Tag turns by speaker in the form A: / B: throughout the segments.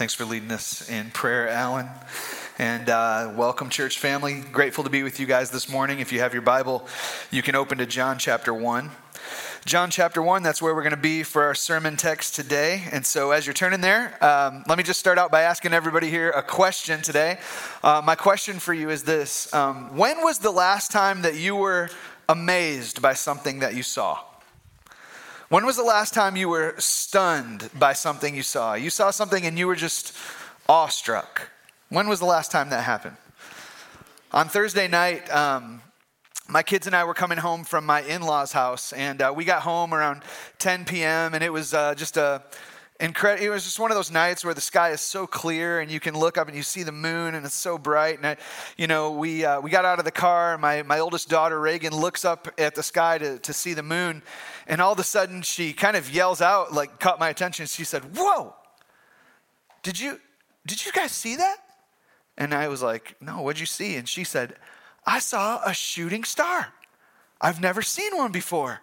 A: Thanks for leading us in prayer, Alan. And uh, welcome, church family. Grateful to be with you guys this morning. If you have your Bible, you can open to John chapter 1. John chapter 1, that's where we're going to be for our sermon text today. And so, as you're turning there, um, let me just start out by asking everybody here a question today. Uh, my question for you is this um, When was the last time that you were amazed by something that you saw? When was the last time you were stunned by something you saw? You saw something and you were just awestruck. When was the last time that happened? On Thursday night, um, my kids and I were coming home from my in law's house, and uh, we got home around 10 p.m., and it was uh, just a incredible. It was just one of those nights where the sky is so clear and you can look up and you see the moon and it's so bright. And I, you know, we uh, we got out of the car. My my oldest daughter Reagan looks up at the sky to to see the moon, and all of a sudden she kind of yells out, like caught my attention. She said, "Whoa! Did you did you guys see that?" And I was like, "No, what'd you see?" And she said, "I saw a shooting star. I've never seen one before."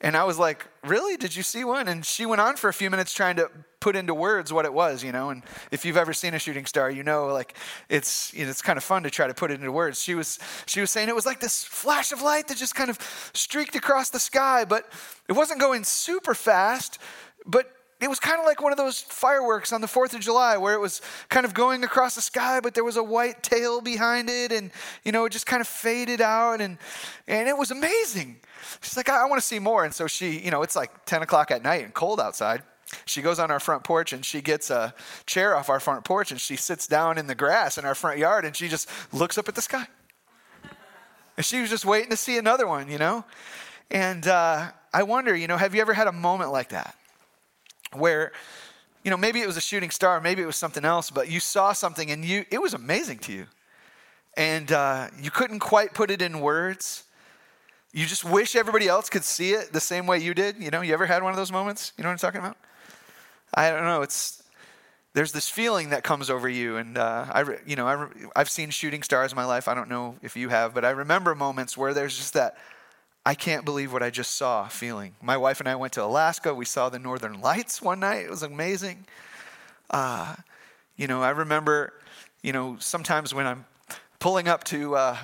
A: And I was like, Really? Did you see one? And she went on for a few minutes trying to put into words what it was, you know. And if you've ever seen a shooting star, you know, like it's you know, it's kind of fun to try to put it into words. She was she was saying it was like this flash of light that just kind of streaked across the sky, but it wasn't going super fast, but it was kind of like one of those fireworks on the 4th of July where it was kind of going across the sky, but there was a white tail behind it, and you know, it just kind of faded out, and and it was amazing. She's like, I, I want to see more. And so she, you know, it's like 10 o'clock at night and cold outside. She goes on our front porch and she gets a chair off our front porch and she sits down in the grass in our front yard and she just looks up at the sky. And she was just waiting to see another one, you know? And uh, I wonder, you know, have you ever had a moment like that where, you know, maybe it was a shooting star, maybe it was something else, but you saw something and you it was amazing to you, and uh, you couldn't quite put it in words, you just wish everybody else could see it the same way you did. You know, you ever had one of those moments? You know what I'm talking about? I don't know. It's there's this feeling that comes over you, and uh, I, you know, I, I've seen shooting stars in my life. I don't know if you have, but I remember moments where there's just that. I can't believe what I just saw feeling. My wife and I went to Alaska. We saw the northern lights one night. It was amazing. Uh, you know, I remember, you know, sometimes when I'm pulling up to uh,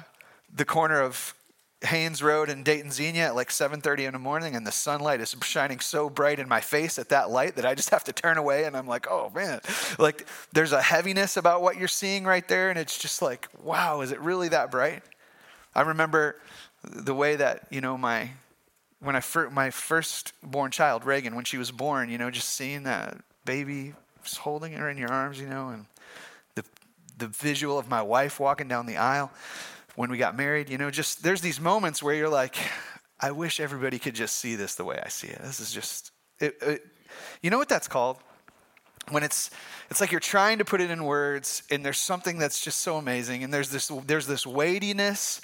A: the corner of Haynes Road in Dayton Xenia at like 7:30 in the morning, and the sunlight is shining so bright in my face at that light that I just have to turn away, and I'm like, oh man, like there's a heaviness about what you're seeing right there, and it's just like, wow, is it really that bright? I remember the way that you know my when I fir- my first born child Reagan when she was born, you know, just seeing that baby just holding her in your arms, you know, and the the visual of my wife walking down the aisle when we got married. You know, just there's these moments where you're like, I wish everybody could just see this the way I see it. This is just, it, it, you know what that's called? When it's it's like you're trying to put it in words, and there's something that's just so amazing, and there's this there's this weightiness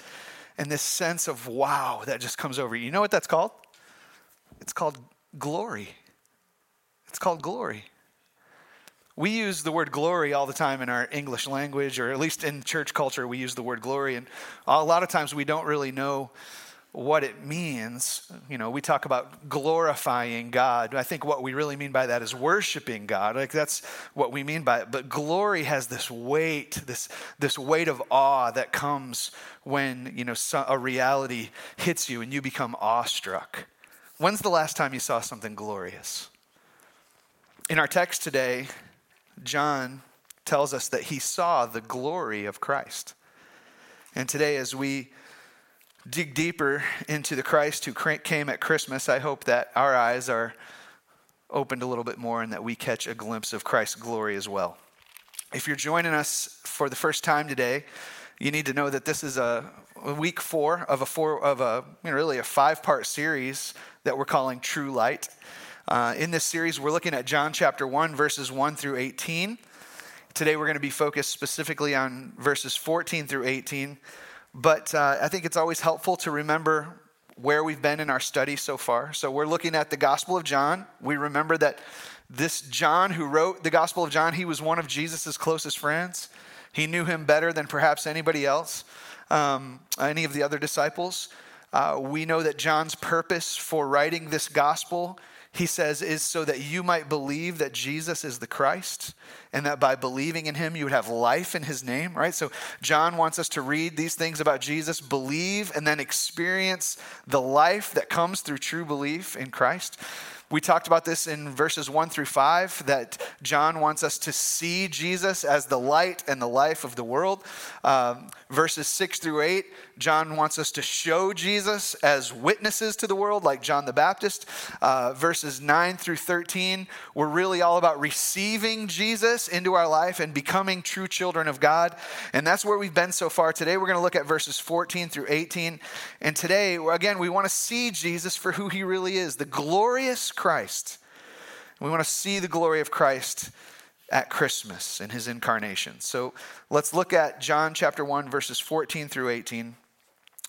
A: and this sense of wow that just comes over you. You know what that's called? It's called glory. It's called glory we use the word glory all the time in our English language, or at least in church culture, we use the word glory. And a lot of times we don't really know what it means. You know, we talk about glorifying God. I think what we really mean by that is worshiping God. Like that's what we mean by it. But glory has this weight, this, this weight of awe that comes when, you know, a reality hits you and you become awestruck. When's the last time you saw something glorious? In our text today, John tells us that he saw the glory of Christ. And today, as we dig deeper into the Christ who came at Christmas, I hope that our eyes are opened a little bit more and that we catch a glimpse of Christ's glory as well. If you're joining us for the first time today, you need to know that this is a week four of a four of a you know, really a five part series that we're calling True Light. Uh, in this series, we're looking at John chapter 1, verses 1 through 18. Today, we're going to be focused specifically on verses 14 through 18. But uh, I think it's always helpful to remember where we've been in our study so far. So, we're looking at the Gospel of John. We remember that this John who wrote the Gospel of John, he was one of Jesus' closest friends. He knew him better than perhaps anybody else, um, any of the other disciples. Uh, we know that John's purpose for writing this gospel he says, is so that you might believe that Jesus is the Christ and that by believing in him you would have life in his name, right? So John wants us to read these things about Jesus, believe, and then experience the life that comes through true belief in Christ. We talked about this in verses 1 through 5 that John wants us to see Jesus as the light and the life of the world. Um, verses 6 through 8, John wants us to show Jesus as witnesses to the world, like John the Baptist. Uh, verses 9 through 13, we're really all about receiving Jesus into our life and becoming true children of God. And that's where we've been so far. Today, we're going to look at verses 14 through 18. And today, again, we want to see Jesus for who he really is the glorious Christ. We want to see the glory of Christ at Christmas in his incarnation. So let's look at John chapter 1, verses 14 through 18.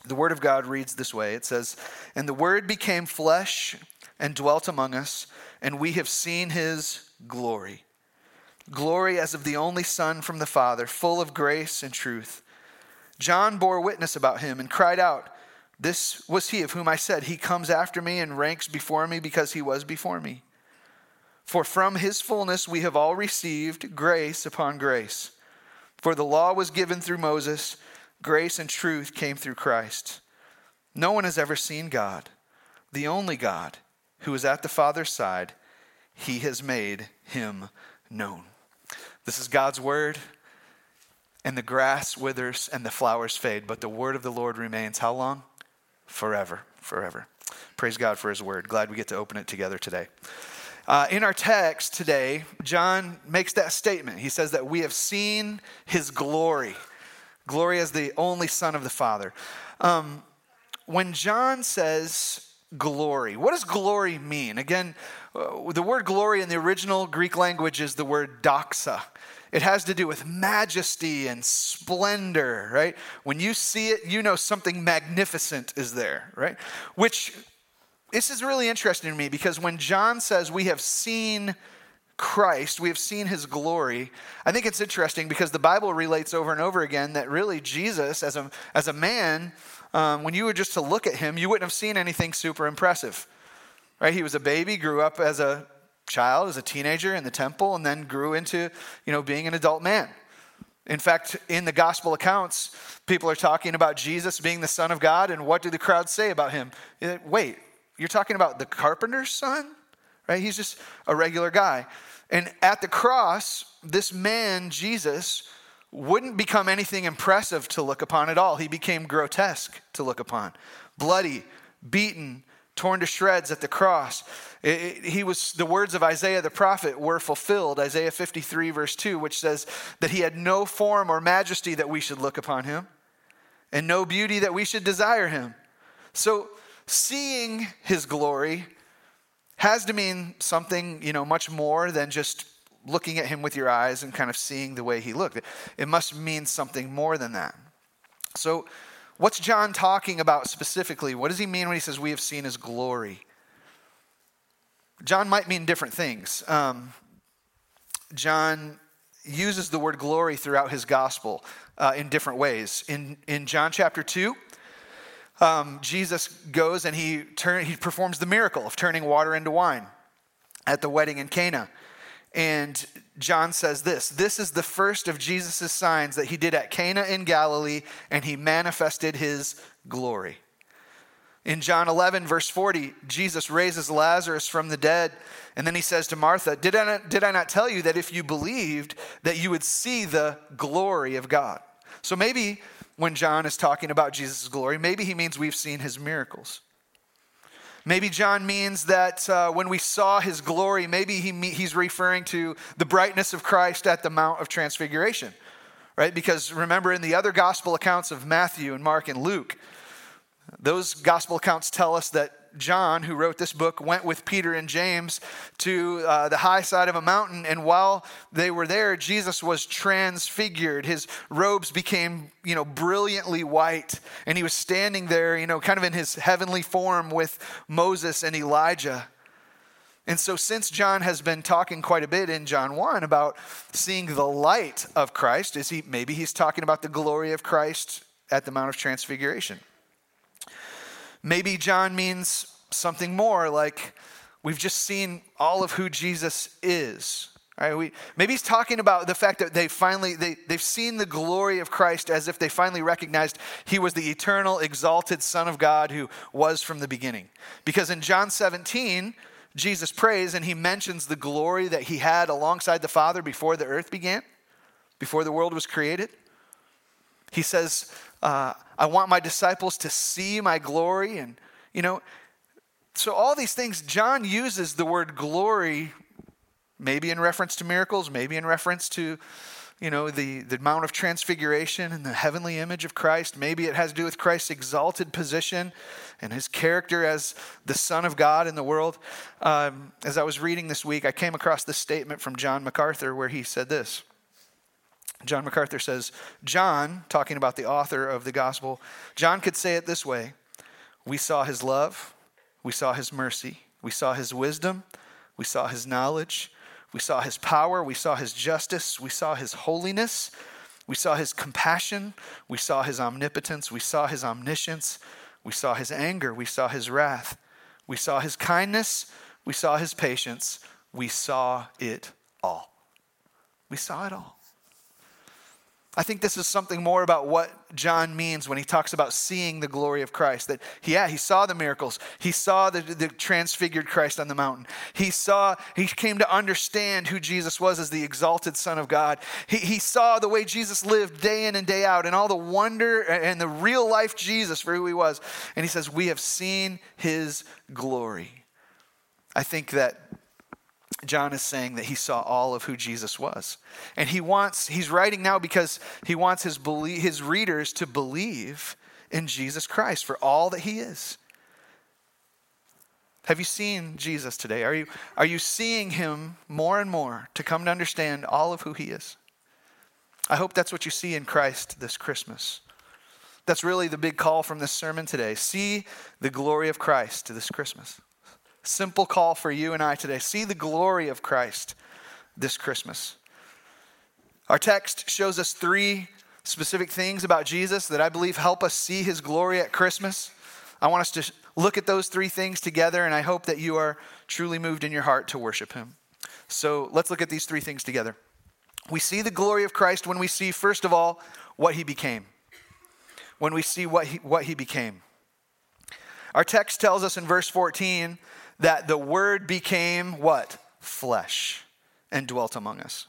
A: The Word of God reads this way It says, And the Word became flesh and dwelt among us, and we have seen his glory. Glory as of the only Son from the Father, full of grace and truth. John bore witness about him and cried out, This was he of whom I said, He comes after me and ranks before me because he was before me. For from his fullness we have all received grace upon grace. For the law was given through Moses, grace and truth came through Christ. No one has ever seen God, the only God who is at the Father's side. He has made him known. This is God's word, and the grass withers and the flowers fade, but the word of the Lord remains how long? Forever, forever. Praise God for his word. Glad we get to open it together today. Uh, in our text today, John makes that statement. He says that we have seen his glory, glory as the only Son of the Father. Um, when John says glory, what does glory mean? Again, uh, the word glory in the original Greek language is the word doxa. It has to do with majesty and splendor, right? When you see it, you know something magnificent is there, right? Which this is really interesting to me because when John says we have seen Christ, we have seen his glory, I think it's interesting because the Bible relates over and over again that really Jesus, as a, as a man, um, when you were just to look at him, you wouldn't have seen anything super impressive. Right? He was a baby, grew up as a child, as a teenager in the temple, and then grew into, you know, being an adult man. In fact, in the gospel accounts, people are talking about Jesus being the Son of God, and what do the crowd say about him? Wait, you're talking about the carpenter's son, right? He's just a regular guy. And at the cross, this man, Jesus, wouldn't become anything impressive to look upon at all. He became grotesque to look upon. Bloody, beaten, torn to shreds at the cross. It, it, he was the words of Isaiah the prophet were fulfilled. Isaiah 53 verse 2 which says that he had no form or majesty that we should look upon him and no beauty that we should desire him. So seeing his glory has to mean something, you know, much more than just looking at him with your eyes and kind of seeing the way he looked. It must mean something more than that. So, what's John talking about specifically? What does he mean when he says we have seen his glory? John might mean different things. Um, John uses the word glory throughout his gospel uh, in different ways. In, in John chapter 2, um, Jesus goes and he, turn, he performs the miracle of turning water into wine at the wedding in Cana. And John says this this is the first of Jesus' signs that he did at Cana in Galilee, and he manifested his glory. In John 11, verse 40, Jesus raises Lazarus from the dead, and then he says to Martha, did I, not, did I not tell you that if you believed, that you would see the glory of God? So maybe when John is talking about Jesus' glory. Maybe he means we've seen his miracles. Maybe John means that uh, when we saw his glory, maybe he, he's referring to the brightness of Christ at the Mount of Transfiguration, right? Because remember, in the other gospel accounts of Matthew and Mark and Luke, those gospel accounts tell us that John, who wrote this book, went with Peter and James to uh, the high side of a mountain. And while they were there, Jesus was transfigured. His robes became, you know, brilliantly white. And he was standing there, you know, kind of in his heavenly form with Moses and Elijah. And so, since John has been talking quite a bit in John 1 about seeing the light of Christ, is he maybe he's talking about the glory of Christ at the Mount of Transfiguration? Maybe John means something more like we've just seen all of who Jesus is. Right, we, maybe he's talking about the fact that they finally they, they've seen the glory of Christ as if they finally recognized he was the eternal, exalted Son of God who was from the beginning. Because in John 17, Jesus prays and he mentions the glory that he had alongside the Father before the earth began, before the world was created. He says, uh, I want my disciples to see my glory. And, you know, so all these things, John uses the word glory maybe in reference to miracles, maybe in reference to you know the, the Mount of transfiguration and the heavenly image of christ maybe it has to do with christ's exalted position and his character as the son of god in the world um, as i was reading this week i came across this statement from john macarthur where he said this john macarthur says john talking about the author of the gospel john could say it this way we saw his love we saw his mercy we saw his wisdom we saw his knowledge we saw his power, we saw his justice, we saw his holiness, we saw his compassion, we saw his omnipotence, we saw his omniscience, we saw his anger, we saw his wrath, we saw his kindness, we saw his patience, we saw it all. We saw it all. I think this is something more about what John means when he talks about seeing the glory of Christ. That, yeah, he saw the miracles. He saw the, the transfigured Christ on the mountain. He saw, he came to understand who Jesus was as the exalted Son of God. He, he saw the way Jesus lived day in and day out and all the wonder and the real life Jesus for who he was. And he says, We have seen his glory. I think that John is saying that he saw all of who Jesus was. And he wants, he's writing now because he wants his, belie- his readers to believe in Jesus Christ for all that he is. Have you seen Jesus today? Are you, are you seeing him more and more to come to understand all of who he is? I hope that's what you see in Christ this Christmas. That's really the big call from this sermon today. See the glory of Christ this Christmas. Simple call for you and I today. See the glory of Christ this Christmas. Our text shows us three specific things about Jesus that I believe help us see his glory at Christmas. I want us to look at those three things together, and I hope that you are truly moved in your heart to worship him. So let's look at these three things together. We see the glory of Christ when we see, first of all, what he became. When we see what he, what he became. Our text tells us in verse 14 that the Word became what? Flesh and dwelt among us.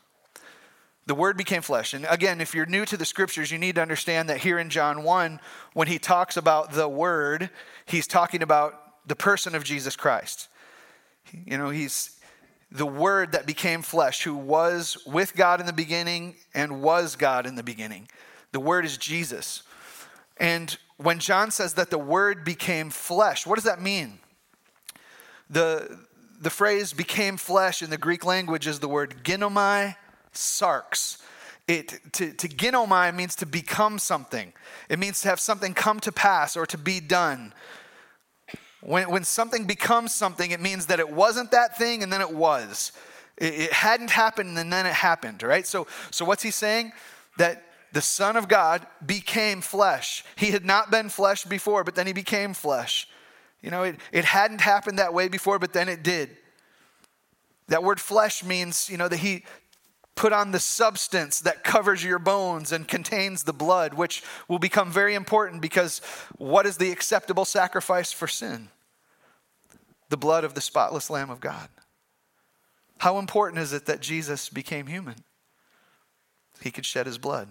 A: The Word became flesh. And again, if you're new to the scriptures, you need to understand that here in John 1, when he talks about the Word, he's talking about the person of Jesus Christ. You know, he's the Word that became flesh, who was with God in the beginning and was God in the beginning. The Word is Jesus. And when John says that the Word became flesh, what does that mean? The, the phrase became flesh in the Greek language is the word ginomai sarx. It, to, to ginomai means to become something. It means to have something come to pass or to be done. When, when something becomes something, it means that it wasn't that thing and then it was. It, it hadn't happened and then it happened, right? So, so what's he saying? That the Son of God became flesh. He had not been flesh before, but then he became flesh. You know, it, it hadn't happened that way before, but then it did. That word flesh means, you know, that he put on the substance that covers your bones and contains the blood, which will become very important because what is the acceptable sacrifice for sin? The blood of the spotless Lamb of God. How important is it that Jesus became human? He could shed his blood.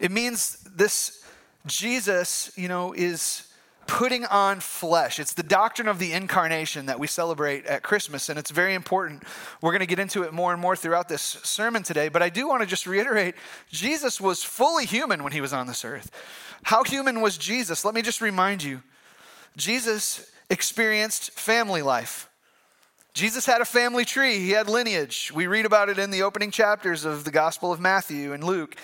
A: It means this Jesus, you know, is putting on flesh. It's the doctrine of the incarnation that we celebrate at Christmas, and it's very important. We're going to get into it more and more throughout this sermon today, but I do want to just reiterate Jesus was fully human when he was on this earth. How human was Jesus? Let me just remind you Jesus experienced family life. Jesus had a family tree, he had lineage. We read about it in the opening chapters of the Gospel of Matthew and Luke.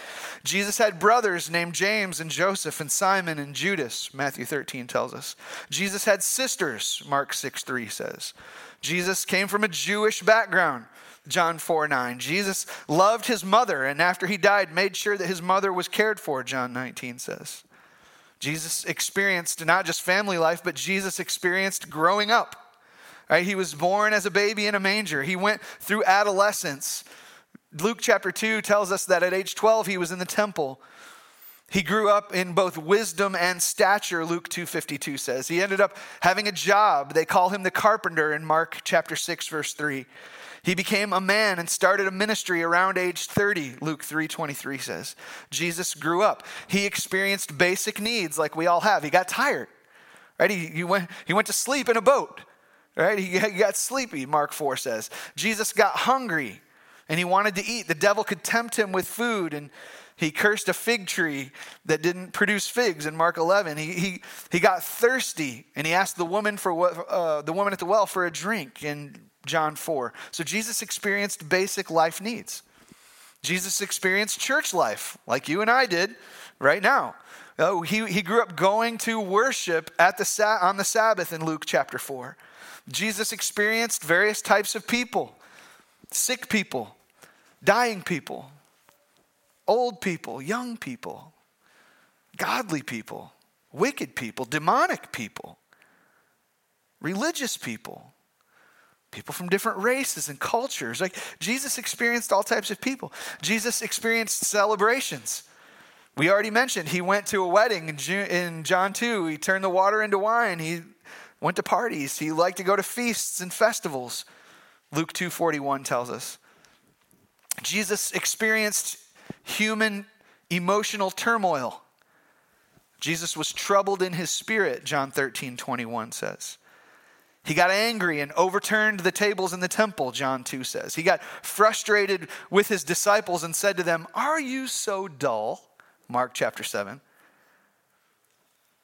A: Jesus had brothers named James and Joseph and Simon and Judas, Matthew 13 tells us. Jesus had sisters, Mark 6 3 says. Jesus came from a Jewish background. John 4 9. Jesus loved his mother, and after he died, made sure that his mother was cared for, John 19 says. Jesus experienced not just family life, but Jesus experienced growing up Right? He was born as a baby in a manger. He went through adolescence. Luke chapter 2 tells us that at age 12 he was in the temple. He grew up in both wisdom and stature, Luke 2:52 says. He ended up having a job. They call him the carpenter in Mark chapter 6 verse 3. He became a man and started a ministry around age 30, Luke 3:23 says. Jesus grew up. He experienced basic needs like we all have. He got tired. Right? He, he, went, he went to sleep in a boat. Right? He, got sleepy, Mark 4 says. Jesus got hungry and he wanted to eat. The devil could tempt him with food and he cursed a fig tree that didn't produce figs in Mark 11. He, he, he got thirsty and he asked the woman, for, uh, the woman at the well for a drink in John 4. So Jesus experienced basic life needs. Jesus experienced church life like you and I did right now. Oh, he, he grew up going to worship at the, on the Sabbath in Luke chapter 4. Jesus experienced various types of people sick people, dying people, old people, young people, godly people, wicked people, demonic people, religious people, people from different races and cultures. Like Jesus experienced all types of people. Jesus experienced celebrations. We already mentioned he went to a wedding in, John 2. He turned the water into wine. He went to parties. He liked to go to feasts and festivals. Luke 2:41 tells us. Jesus experienced human emotional turmoil. Jesus was troubled in his spirit, John 13, 21 says. He got angry and overturned the tables in the temple, John 2 says. He got frustrated with his disciples and said to them, Are you so dull? Mark chapter 7.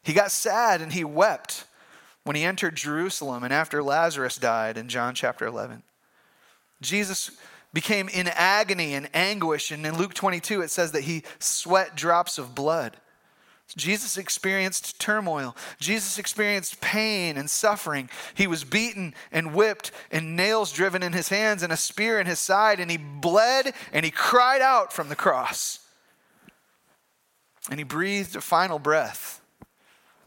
A: He got sad and he wept when he entered Jerusalem and after Lazarus died in John chapter 11. Jesus became in agony and anguish. And in Luke 22, it says that he sweat drops of blood. Jesus experienced turmoil. Jesus experienced pain and suffering. He was beaten and whipped and nails driven in his hands and a spear in his side, and he bled and he cried out from the cross. And he breathed a final breath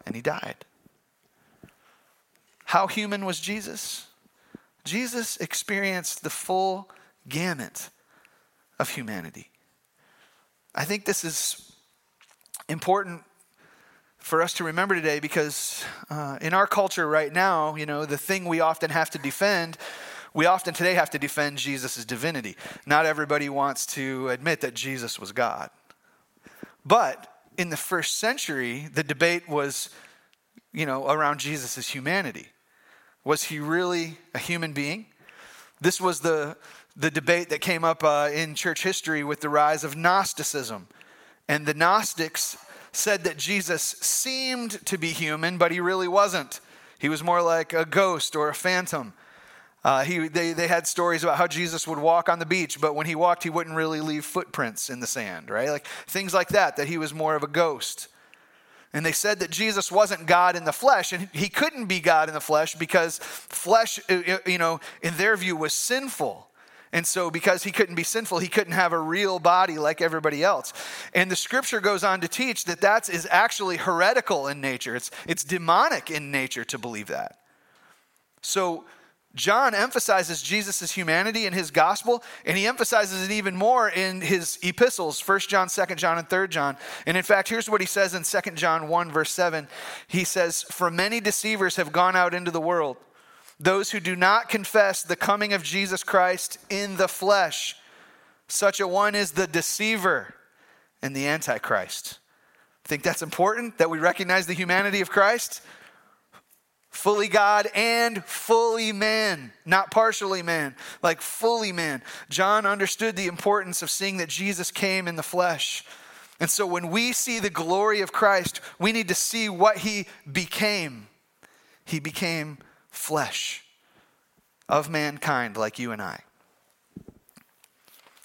A: and he died. How human was Jesus? Jesus experienced the full gamut of humanity. I think this is important for us to remember today because uh, in our culture right now, you know, the thing we often have to defend, we often today have to defend Jesus' divinity. Not everybody wants to admit that Jesus was God. But in the first century, the debate was, you know, around Jesus' humanity. Was he really a human being? This was the, the debate that came up uh, in church history with the rise of Gnosticism. And the Gnostics said that Jesus seemed to be human, but he really wasn't. He was more like a ghost or a phantom. Uh, he, they, they had stories about how Jesus would walk on the beach, but when he walked, he wouldn't really leave footprints in the sand, right? Like things like that, that he was more of a ghost. And they said that Jesus wasn't God in the flesh, and he couldn't be God in the flesh because flesh, you know, in their view was sinful. And so, because he couldn't be sinful, he couldn't have a real body like everybody else. And the scripture goes on to teach that that is actually heretical in nature, it's, it's demonic in nature to believe that. So, John emphasizes Jesus' humanity in his gospel, and he emphasizes it even more in his epistles, 1 John, 2 John, and 3 John. And in fact, here's what he says in 2 John 1, verse 7. He says, For many deceivers have gone out into the world, those who do not confess the coming of Jesus Christ in the flesh. Such a one is the deceiver and the antichrist. Think that's important that we recognize the humanity of Christ? Fully God and fully man, not partially man, like fully man. John understood the importance of seeing that Jesus came in the flesh. And so when we see the glory of Christ, we need to see what he became. He became flesh of mankind like you and I.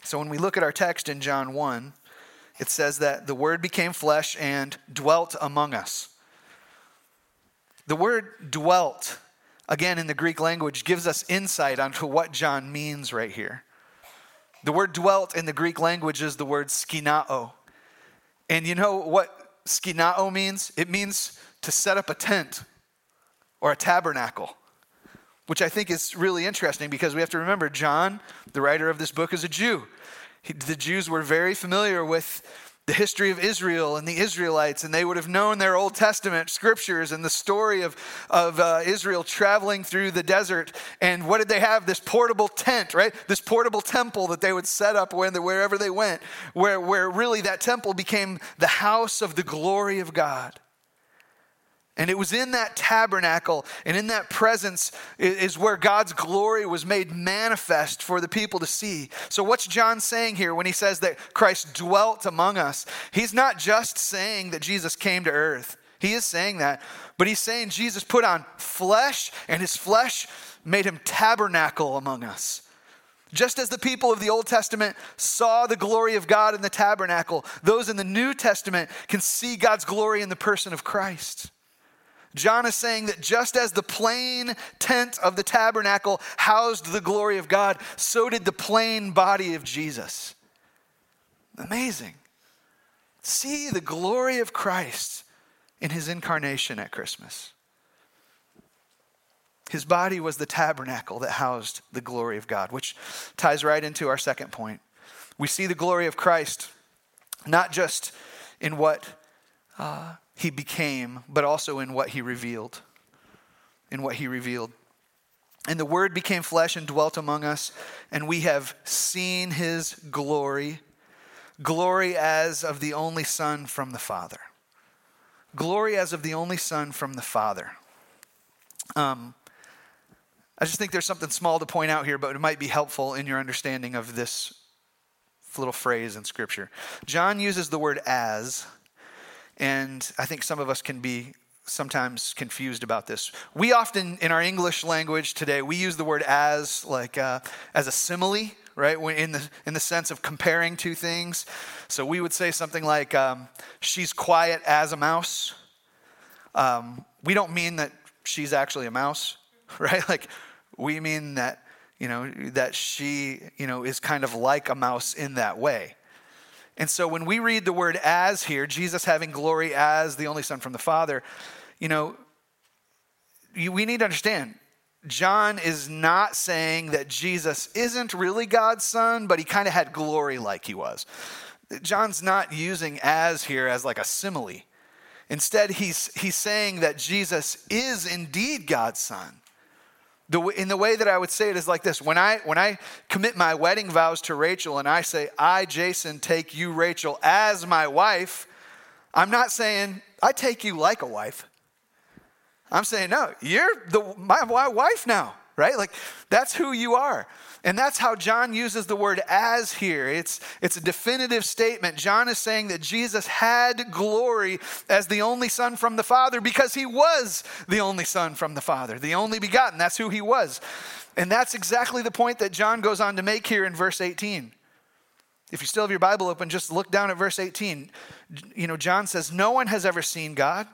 A: So when we look at our text in John 1, it says that the Word became flesh and dwelt among us. The word dwelt, again in the Greek language, gives us insight onto what John means right here. The word dwelt in the Greek language is the word skinao. And you know what skinao means? It means to set up a tent or a tabernacle. which I think is really interesting because we have to remember John, the writer of this book, is a Jew. He, the Jews were very familiar with the history of Israel and the Israelites, and they would have known their Old Testament scriptures and the story of, of uh, Israel traveling through the desert. And what did they have? This portable tent, right? This portable temple that they would set up when, wherever they went, where, where really that temple became the house of the glory of God. And it was in that tabernacle and in that presence is where God's glory was made manifest for the people to see. So, what's John saying here when he says that Christ dwelt among us? He's not just saying that Jesus came to earth, he is saying that, but he's saying Jesus put on flesh, and his flesh made him tabernacle among us. Just as the people of the Old Testament saw the glory of God in the tabernacle, those in the New Testament can see God's glory in the person of Christ. John is saying that just as the plain tent of the tabernacle housed the glory of God, so did the plain body of Jesus. Amazing. See the glory of Christ in his incarnation at Christmas. His body was the tabernacle that housed the glory of God, which ties right into our second point. We see the glory of Christ not just in what uh, he became, but also in what he revealed. In what he revealed. And the Word became flesh and dwelt among us, and we have seen his glory glory as of the only Son from the Father. Glory as of the only Son from the Father. Um, I just think there's something small to point out here, but it might be helpful in your understanding of this little phrase in Scripture. John uses the word as and I think some of us can be sometimes confused about this. We often, in our English language today, we use the word as like uh, as a simile, right? In the in the sense of comparing two things. So we would say something like, um, "She's quiet as a mouse." Um, we don't mean that she's actually a mouse, right? Like we mean that you know that she you know is kind of like a mouse in that way. And so when we read the word as here, Jesus having glory as the only Son from the Father, you know, we need to understand John is not saying that Jesus isn't really God's son, but he kind of had glory like he was. John's not using as here as like a simile. Instead, he's, he's saying that Jesus is indeed God's son. The, in the way that I would say it is like this when I, when I commit my wedding vows to Rachel and I say, I, Jason, take you, Rachel, as my wife, I'm not saying, I take you like a wife. I'm saying, no, you're the, my, my wife now, right? Like, that's who you are. And that's how John uses the word as here. It's, it's a definitive statement. John is saying that Jesus had glory as the only Son from the Father because he was the only Son from the Father, the only begotten. That's who he was. And that's exactly the point that John goes on to make here in verse 18. If you still have your Bible open, just look down at verse 18. You know, John says, No one has ever seen God.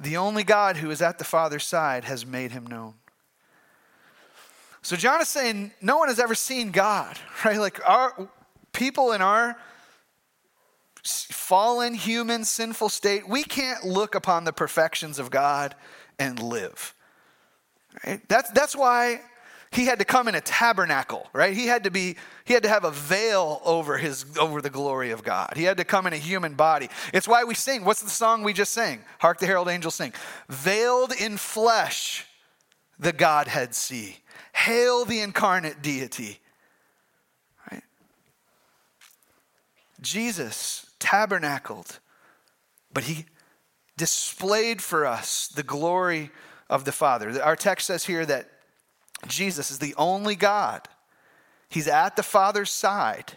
A: The only God who is at the Father's side has made him known. So John is saying no one has ever seen God, right? Like our people in our fallen human sinful state, we can't look upon the perfections of God and live. Right? That's that's why he had to come in a tabernacle, right? He had to be he had to have a veil over his over the glory of God. He had to come in a human body. It's why we sing. What's the song we just sang? Hark the herald angels sing. Veiled in flesh, the Godhead see. Hail the incarnate deity. Right? Jesus tabernacled, but he displayed for us the glory of the Father. Our text says here that Jesus is the only God. He's at the Father's side,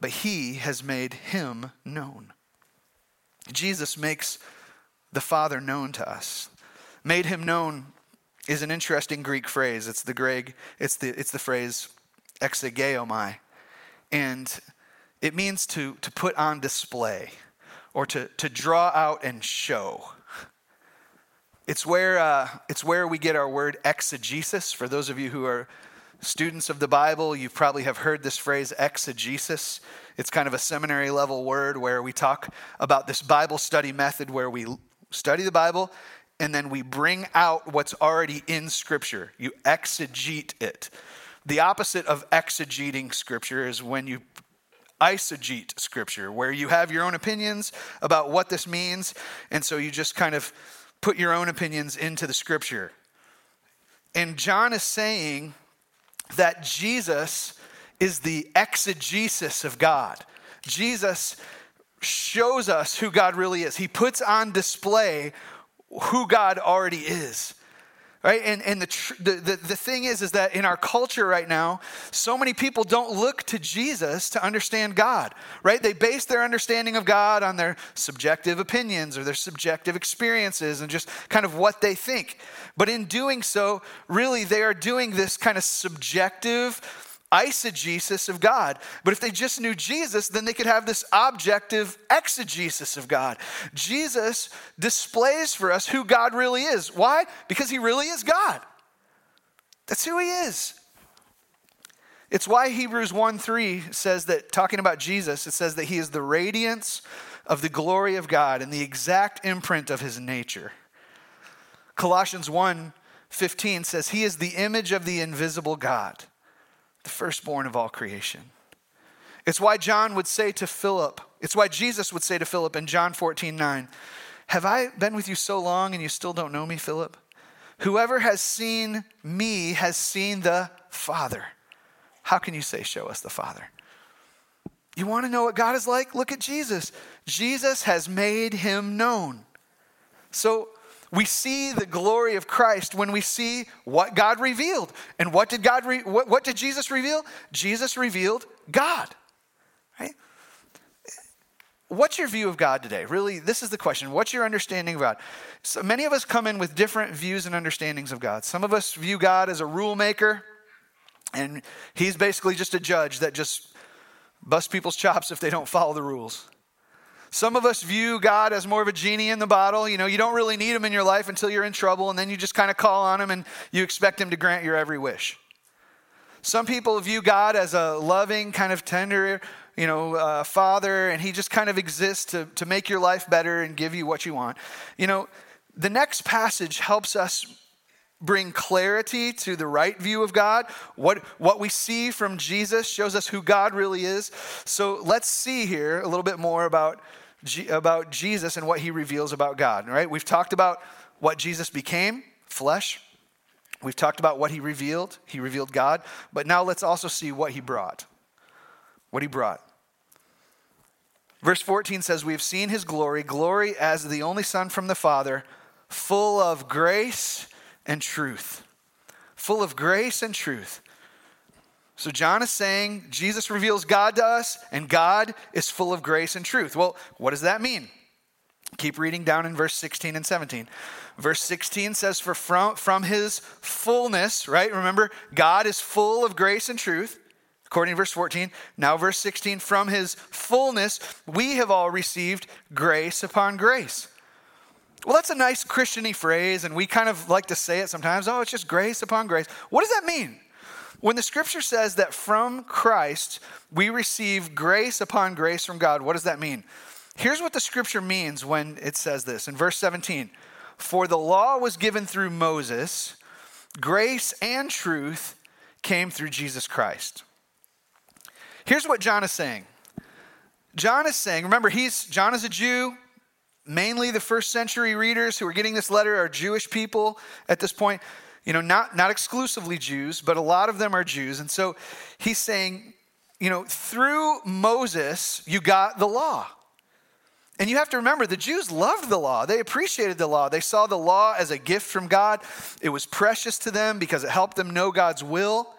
A: but he has made him known. Jesus makes the Father known to us, made him known is an interesting Greek phrase. It's the Greg, it's the, it's the phrase exegeomai. And it means to, to put on display or to, to draw out and show. It's where, uh, it's where we get our word exegesis. For those of you who are students of the Bible, you probably have heard this phrase exegesis. It's kind of a seminary level word where we talk about this Bible study method where we study the Bible and then we bring out what's already in Scripture. You exegete it. The opposite of exegeting Scripture is when you eisegete Scripture, where you have your own opinions about what this means, and so you just kind of put your own opinions into the Scripture. And John is saying that Jesus is the exegesis of God. Jesus shows us who God really is. He puts on display who God already is. Right? And, and the, tr- the, the, the thing is, is that in our culture right now, so many people don't look to Jesus to understand God, right? They base their understanding of God on their subjective opinions or their subjective experiences and just kind of what they think. But in doing so, really, they are doing this kind of subjective, eisegesis of God. But if they just knew Jesus, then they could have this objective exegesis of God. Jesus displays for us who God really is. Why? Because he really is God. That's who he is. It's why Hebrews 1 3 says that, talking about Jesus, it says that he is the radiance of the glory of God and the exact imprint of his nature. Colossians 1 15 says, He is the image of the invisible God the firstborn of all creation. It's why John would say to Philip, it's why Jesus would say to Philip in John 14, 9, Have I been with you so long and you still don't know me, Philip? Whoever has seen me has seen the Father. How can you say, Show us the Father? You want to know what God is like? Look at Jesus. Jesus has made him known. So we see the glory of Christ when we see what God revealed. And what did God re- what, what did Jesus reveal? Jesus revealed God. Right? What's your view of God today? Really, this is the question. What's your understanding of God? So many of us come in with different views and understandings of God. Some of us view God as a rule maker, and he's basically just a judge that just busts people's chops if they don't follow the rules. Some of us view God as more of a genie in the bottle. You know, you don't really need him in your life until you're in trouble, and then you just kind of call on him and you expect him to grant your every wish. Some people view God as a loving, kind of tender, you know, uh, father, and he just kind of exists to, to make your life better and give you what you want. You know, the next passage helps us bring clarity to the right view of God. What, what we see from Jesus shows us who God really is. So let's see here a little bit more about, G, about Jesus and what he reveals about God. Right? We've talked about what Jesus became, flesh. We've talked about what he revealed. He revealed God. But now let's also see what he brought. What he brought. Verse 14 says, We have seen his glory, glory as the only Son from the Father, full of grace and truth. Full of grace and truth. So, John is saying Jesus reveals God to us, and God is full of grace and truth. Well, what does that mean? Keep reading down in verse 16 and 17. Verse 16 says, For from, from his fullness, right? Remember, God is full of grace and truth, according to verse 14. Now, verse 16, from his fullness, we have all received grace upon grace. Well, that's a nice Christiany phrase, and we kind of like to say it sometimes. Oh, it's just grace upon grace. What does that mean? When the scripture says that from Christ we receive grace upon grace from God, what does that mean? Here's what the scripture means when it says this in verse 17 For the law was given through Moses, grace and truth came through Jesus Christ. Here's what John is saying. John is saying, remember, he's John is a Jew, mainly the first century readers who are getting this letter are Jewish people at this point. You know, not, not exclusively Jews, but a lot of them are Jews. And so he's saying, you know, through Moses, you got the law. And you have to remember, the Jews loved the law. They appreciated the law. They saw the law as a gift from God. It was precious to them because it helped them know God's will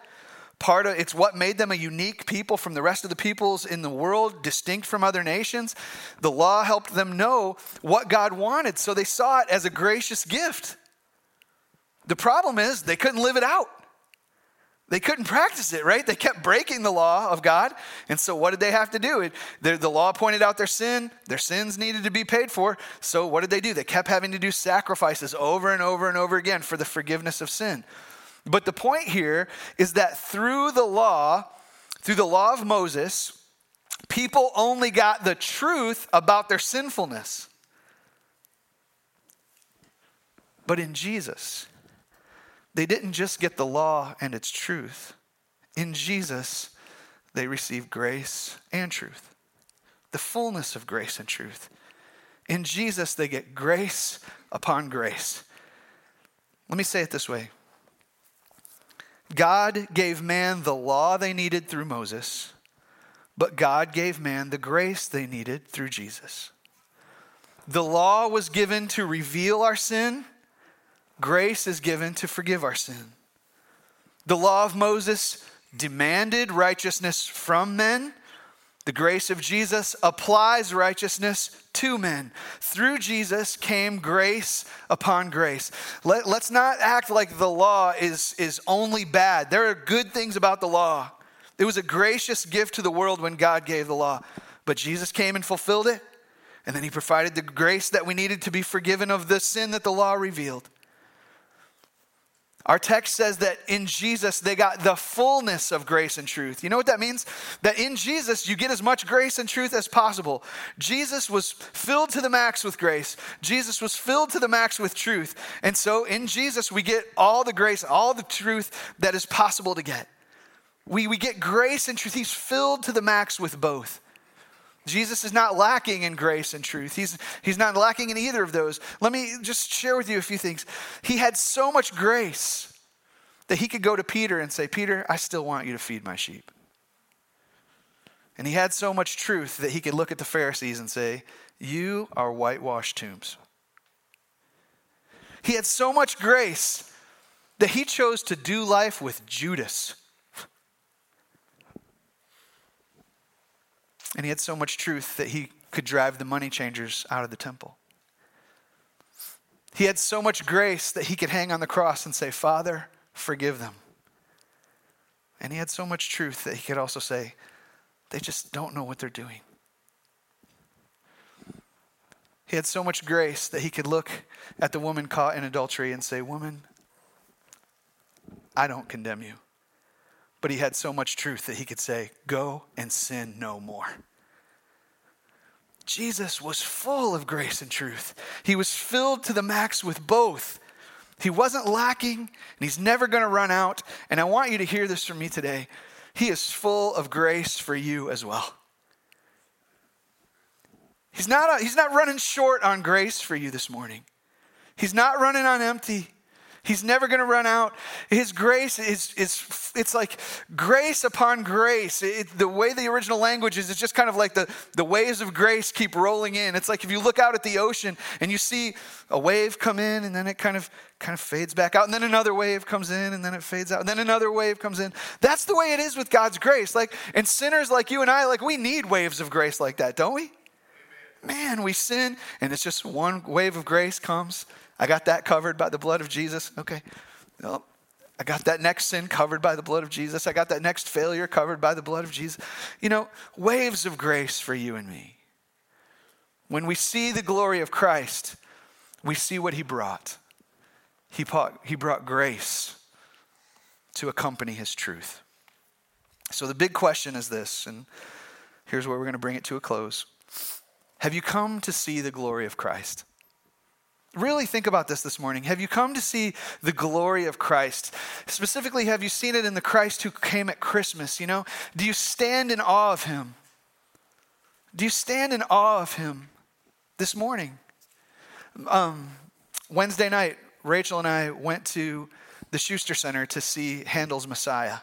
A: part of it's what made them a unique people from the rest of the peoples in the world distinct from other nations. The law helped them know what god wanted so they saw it as a gracious gift. The problem is they couldn't live it out. They couldn't practice it right? They kept breaking the law of god. And so what did they have to do? It, the, the law pointed out their sin. Their sins needed to be paid for. So what did they do? They kept having to do sacrifices over and over and over again for the forgiveness of sin but the point here is that through the law, through the law of Moses, people only got the truth about their sinfulness. But in Jesus, they didn't just get the law and its truth. In Jesus, they received grace and truth, the fullness of grace and truth. In Jesus, they get grace upon grace. Let me say it this way God gave man the law they needed through Moses, but God gave man the grace they needed through Jesus. The law was given to reveal our sin, grace is given to forgive our sin. The law of Moses demanded righteousness from men. The grace of Jesus applies righteousness to men. Through Jesus came grace upon grace. Let, us not act like the law is, is only bad. There are good things about the law. It was a gracious gift to the world when God gave the law. But Jesus came and fulfilled it, and then he provided the grace that we needed to be forgiven of the sin that the law revealed. Our text says that in Jesus they got the fullness of grace and truth. You know what that means? That in Jesus you get as much grace and truth as possible. Jesus was filled to the max with grace, Jesus was filled to the max with truth. And so in Jesus we get all the grace, all the truth that is possible to get. We, we get grace and truth. He's filled to the max with both. Jesus is not lacking in grace and truth. He's, he's not lacking in either of those. Let me just share with you a few things. He had so much grace that he could go to Peter and say, Peter, I still want you to feed my sheep. And he had so much truth that he could look at the Pharisees and say, You are whitewashed tombs. He had so much grace that he chose to do life with Judas And he had so much truth that he could drive the money changers out of the temple. He had so much grace that he could hang on the cross and say, Father, forgive them. And he had so much truth that he could also say, they just don't know what they're doing. He had so much grace that he could look at the woman caught in adultery and say, Woman, I don't condemn you. But he had so much truth that he could say, Go and sin no more. Jesus was full of grace and truth. He was filled to the max with both. He wasn't lacking, and he's never going to run out. And I want you to hear this from me today. He is full of grace for you as well. He's not, he's not running short on grace for you this morning. He's not running on empty. He's never going to run out. His grace is, is it's like grace upon grace. It, the way the original language is, it's just kind of like the, the waves of grace keep rolling in. It's like if you look out at the ocean and you see a wave come in and then it kind of kind of fades back out and then another wave comes in and then it fades out and then another wave comes in. That's the way it is with God's grace. Like and sinners like you and I, like we need waves of grace like that, don't we? Man, we sin and it's just one wave of grace comes I got that covered by the blood of Jesus. Okay. Well, I got that next sin covered by the blood of Jesus. I got that next failure covered by the blood of Jesus. You know, waves of grace for you and me. When we see the glory of Christ, we see what he brought. He brought, he brought grace to accompany his truth. So the big question is this, and here's where we're going to bring it to a close. Have you come to see the glory of Christ? Really think about this this morning. Have you come to see the glory of Christ? Specifically, have you seen it in the Christ who came at Christmas? You know, do you stand in awe of him? Do you stand in awe of him this morning? Um, Wednesday night, Rachel and I went to the Schuster Center to see Handel's Messiah.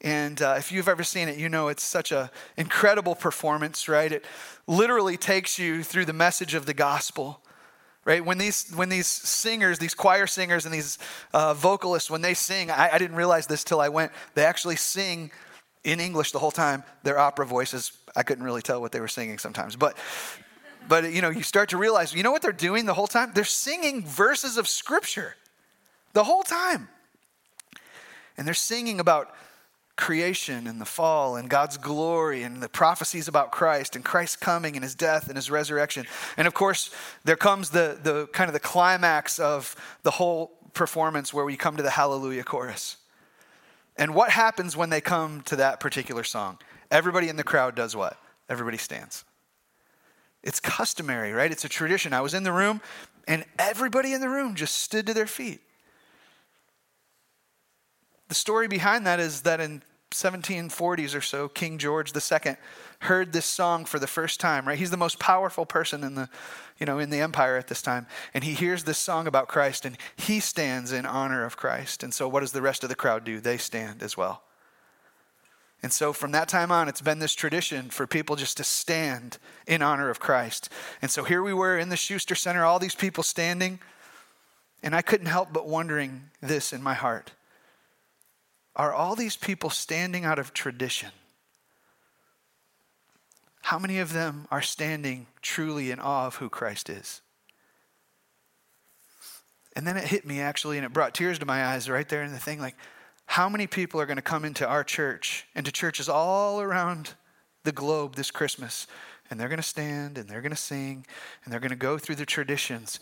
A: And uh, if you've ever seen it, you know it's such an incredible performance, right? It literally takes you through the message of the gospel right? When these when these singers these choir singers and these uh, vocalists when they sing I, I, didn't realize this till i went they actually sing in english the whole time. Their opera voices i couldn't really tell what they were singing sometimes. But but you know you start to realize you know what they're doing the whole time? They're singing verses of scripture the whole time. And they're singing about creation and the fall and God's glory and the prophecies about Christ and Christ's coming and his death and his resurrection. And of course, there comes the, the kind of the climax of the whole performance where we come to the hallelujah chorus. And what happens when they come to that particular song? Everybody in the crowd does what? Everybody stands. It's customary, right? It's a tradition. I was in the room and everybody in the room just stood to their feet. The story behind that is that in 1740s or so, King George II heard this song for the first time, right? He's the most powerful person in the, you know, in the empire at this time. And he hears this song about Christ and he stands in honor of Christ. And so what does the rest of the crowd do? They stand as well. And so from that time on, it's been this tradition for people just to stand in honor of Christ. And so here we were in the Schuster Center, all these people standing. And I couldn't help but wondering this in my heart Are all these people standing out of tradition? How many of them are standing truly in awe of who Christ is? And then it hit me actually, and it brought tears to my eyes right there in the thing like, how many people are going to come into our church and to churches all around the globe this Christmas? And they're going to stand and they're going to sing and they're going to go through the traditions,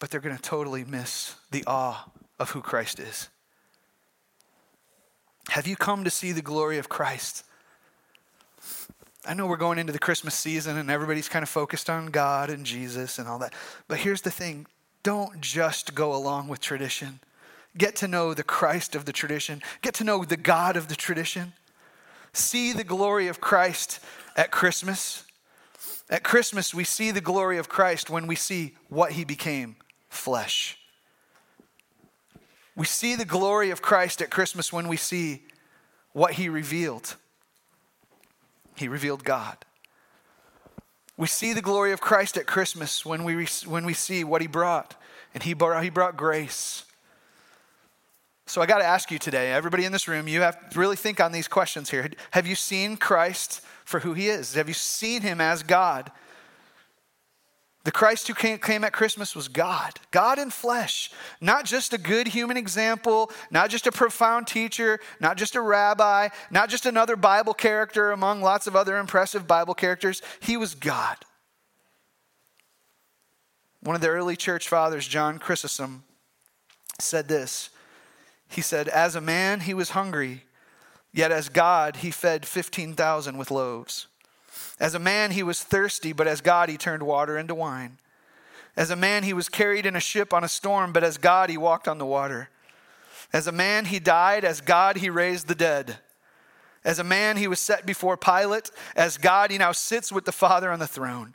A: but they're going to totally miss the awe of who Christ is. Have you come to see the glory of Christ? I know we're going into the Christmas season and everybody's kind of focused on God and Jesus and all that. But here's the thing don't just go along with tradition. Get to know the Christ of the tradition, get to know the God of the tradition. See the glory of Christ at Christmas. At Christmas, we see the glory of Christ when we see what he became flesh. We see the glory of Christ at Christmas when we see what he revealed. He revealed God. We see the glory of Christ at Christmas when we, when we see what he brought. And he brought, he brought grace. So I got to ask you today, everybody in this room, you have to really think on these questions here. Have you seen Christ for who he is? Have you seen him as God? The Christ who came, at Christmas was God, God in flesh. Not just a good human example, not just a profound teacher, not just a rabbi, not just another Bible character among lots of other impressive Bible characters. He was God. One of the early church fathers, John Chrysostom, said this he said, As a man, he was hungry, yet as God, he fed 15,000 with loaves. As a man, he was thirsty, but as God, he turned water into wine. As a man, he was carried in a ship on a storm, but as God, he walked on the water. As a man, he died, as God, he raised the dead. As a man, he was set before Pilate. As God, he now sits with the Father on the throne.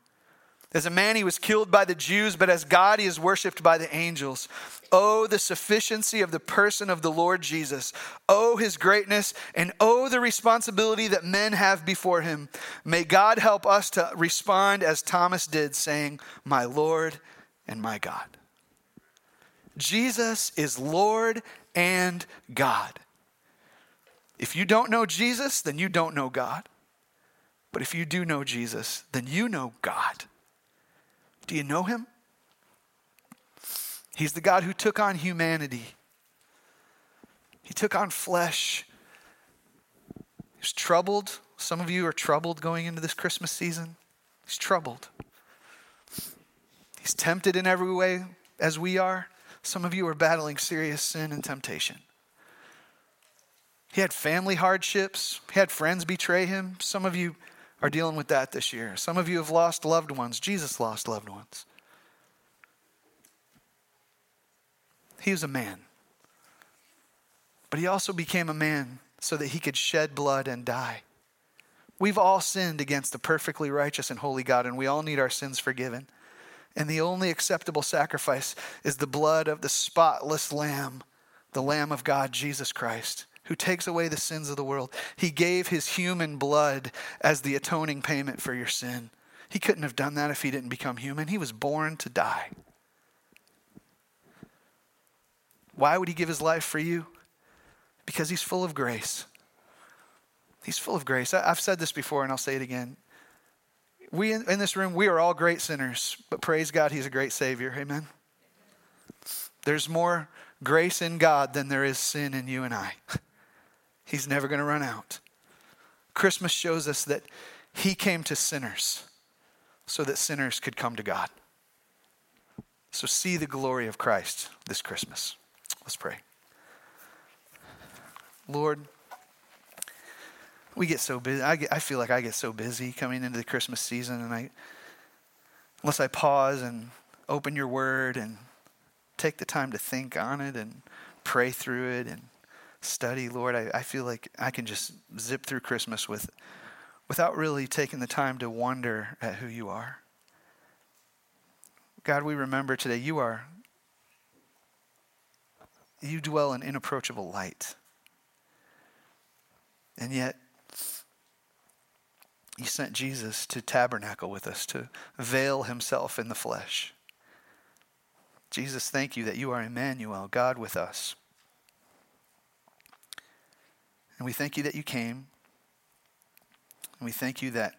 A: As a man, he was killed by the Jews, but as God, he is worshiped by the angels. Oh, the sufficiency of the person of the Lord Jesus. Oh, his greatness, and oh, the responsibility that men have before him. May God help us to respond as Thomas did, saying, My Lord and my God. Jesus is Lord and God. If you don't know Jesus, then you don't know God. But if you do know Jesus, then you know God. Do you know him? He's the God who took on humanity. He took on flesh. He's troubled. Some of you are troubled going into this Christmas season. He's troubled. He's tempted in every way as we are. Some of you are battling serious sin and temptation. He had family hardships, he had friends betray him. Some of you are dealing with that this year. Some of you have lost loved ones. Jesus lost loved ones. He was a man. But he also became a man so that he could shed blood and die. We've all sinned against a perfectly righteous and holy God, and we all need our sins forgiven. And the only acceptable sacrifice is the blood of the spotless Lamb, the Lamb of God, Jesus Christ who takes away the sins of the world. He gave his human blood as the atoning payment for your sin. He couldn't have done that if he didn't become human. He was born to die. Why would he give his life for you? Because he's full of grace. He's full of grace. I've said this before and I'll say it again. We in this room, we are all great sinners, but praise God, he's a great Savior. Amen. There's more grace in God than there is sin in you and I. He's never going to run out. Christmas shows us that He came to sinners so that sinners could come to God. So see the glory of Christ this Christmas. Let's pray. Lord, we get so busy. I, get, I feel like I get so busy coming into the Christmas season, and I, unless I pause and open your word and take the time to think on it and pray through it and study, Lord, I, I feel like I can just zip through Christmas with without really taking the time to wonder at who you are. God, we remember today you are you dwell in inapproachable light. And yet you sent Jesus to tabernacle with us, to veil himself in the flesh. Jesus, thank you that you are Emmanuel, God with us. And we thank you that you came. And we thank you that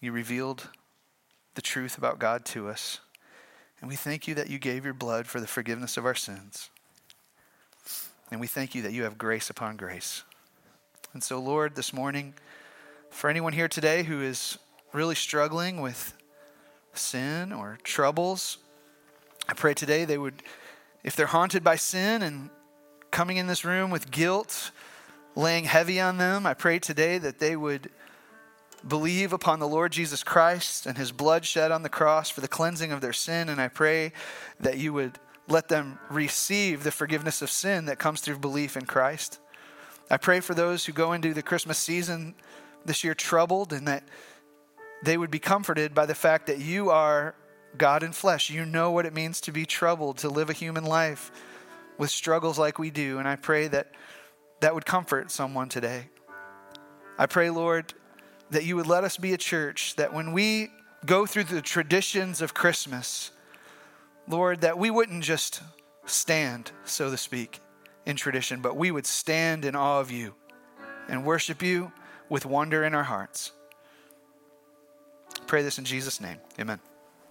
A: you revealed the truth about God to us. And we thank you that you gave your blood for the forgiveness of our sins. And we thank you that you have grace upon grace. And so, Lord, this morning, for anyone here today who is really struggling with sin or troubles, I pray today they would, if they're haunted by sin and coming in this room with guilt, laying heavy on them, I pray today that they would believe upon the Lord Jesus Christ and his blood shed on the cross for the cleansing of their sin. And I pray that you would let them receive the forgiveness of sin that comes through belief in Christ. I pray for those who go into the Christmas season this year troubled and that they would be comforted by the fact that you are God in flesh. You know what it means to be troubled, to live a human life with struggles like we do. And I pray that that would comfort someone today. I pray, Lord, that you would let us be a church that when we go through the traditions of Christmas, Lord, that we wouldn't just stand, so to speak, in tradition, but we would stand in awe of you and worship you with wonder in our hearts. Pray this in Jesus' name. Amen.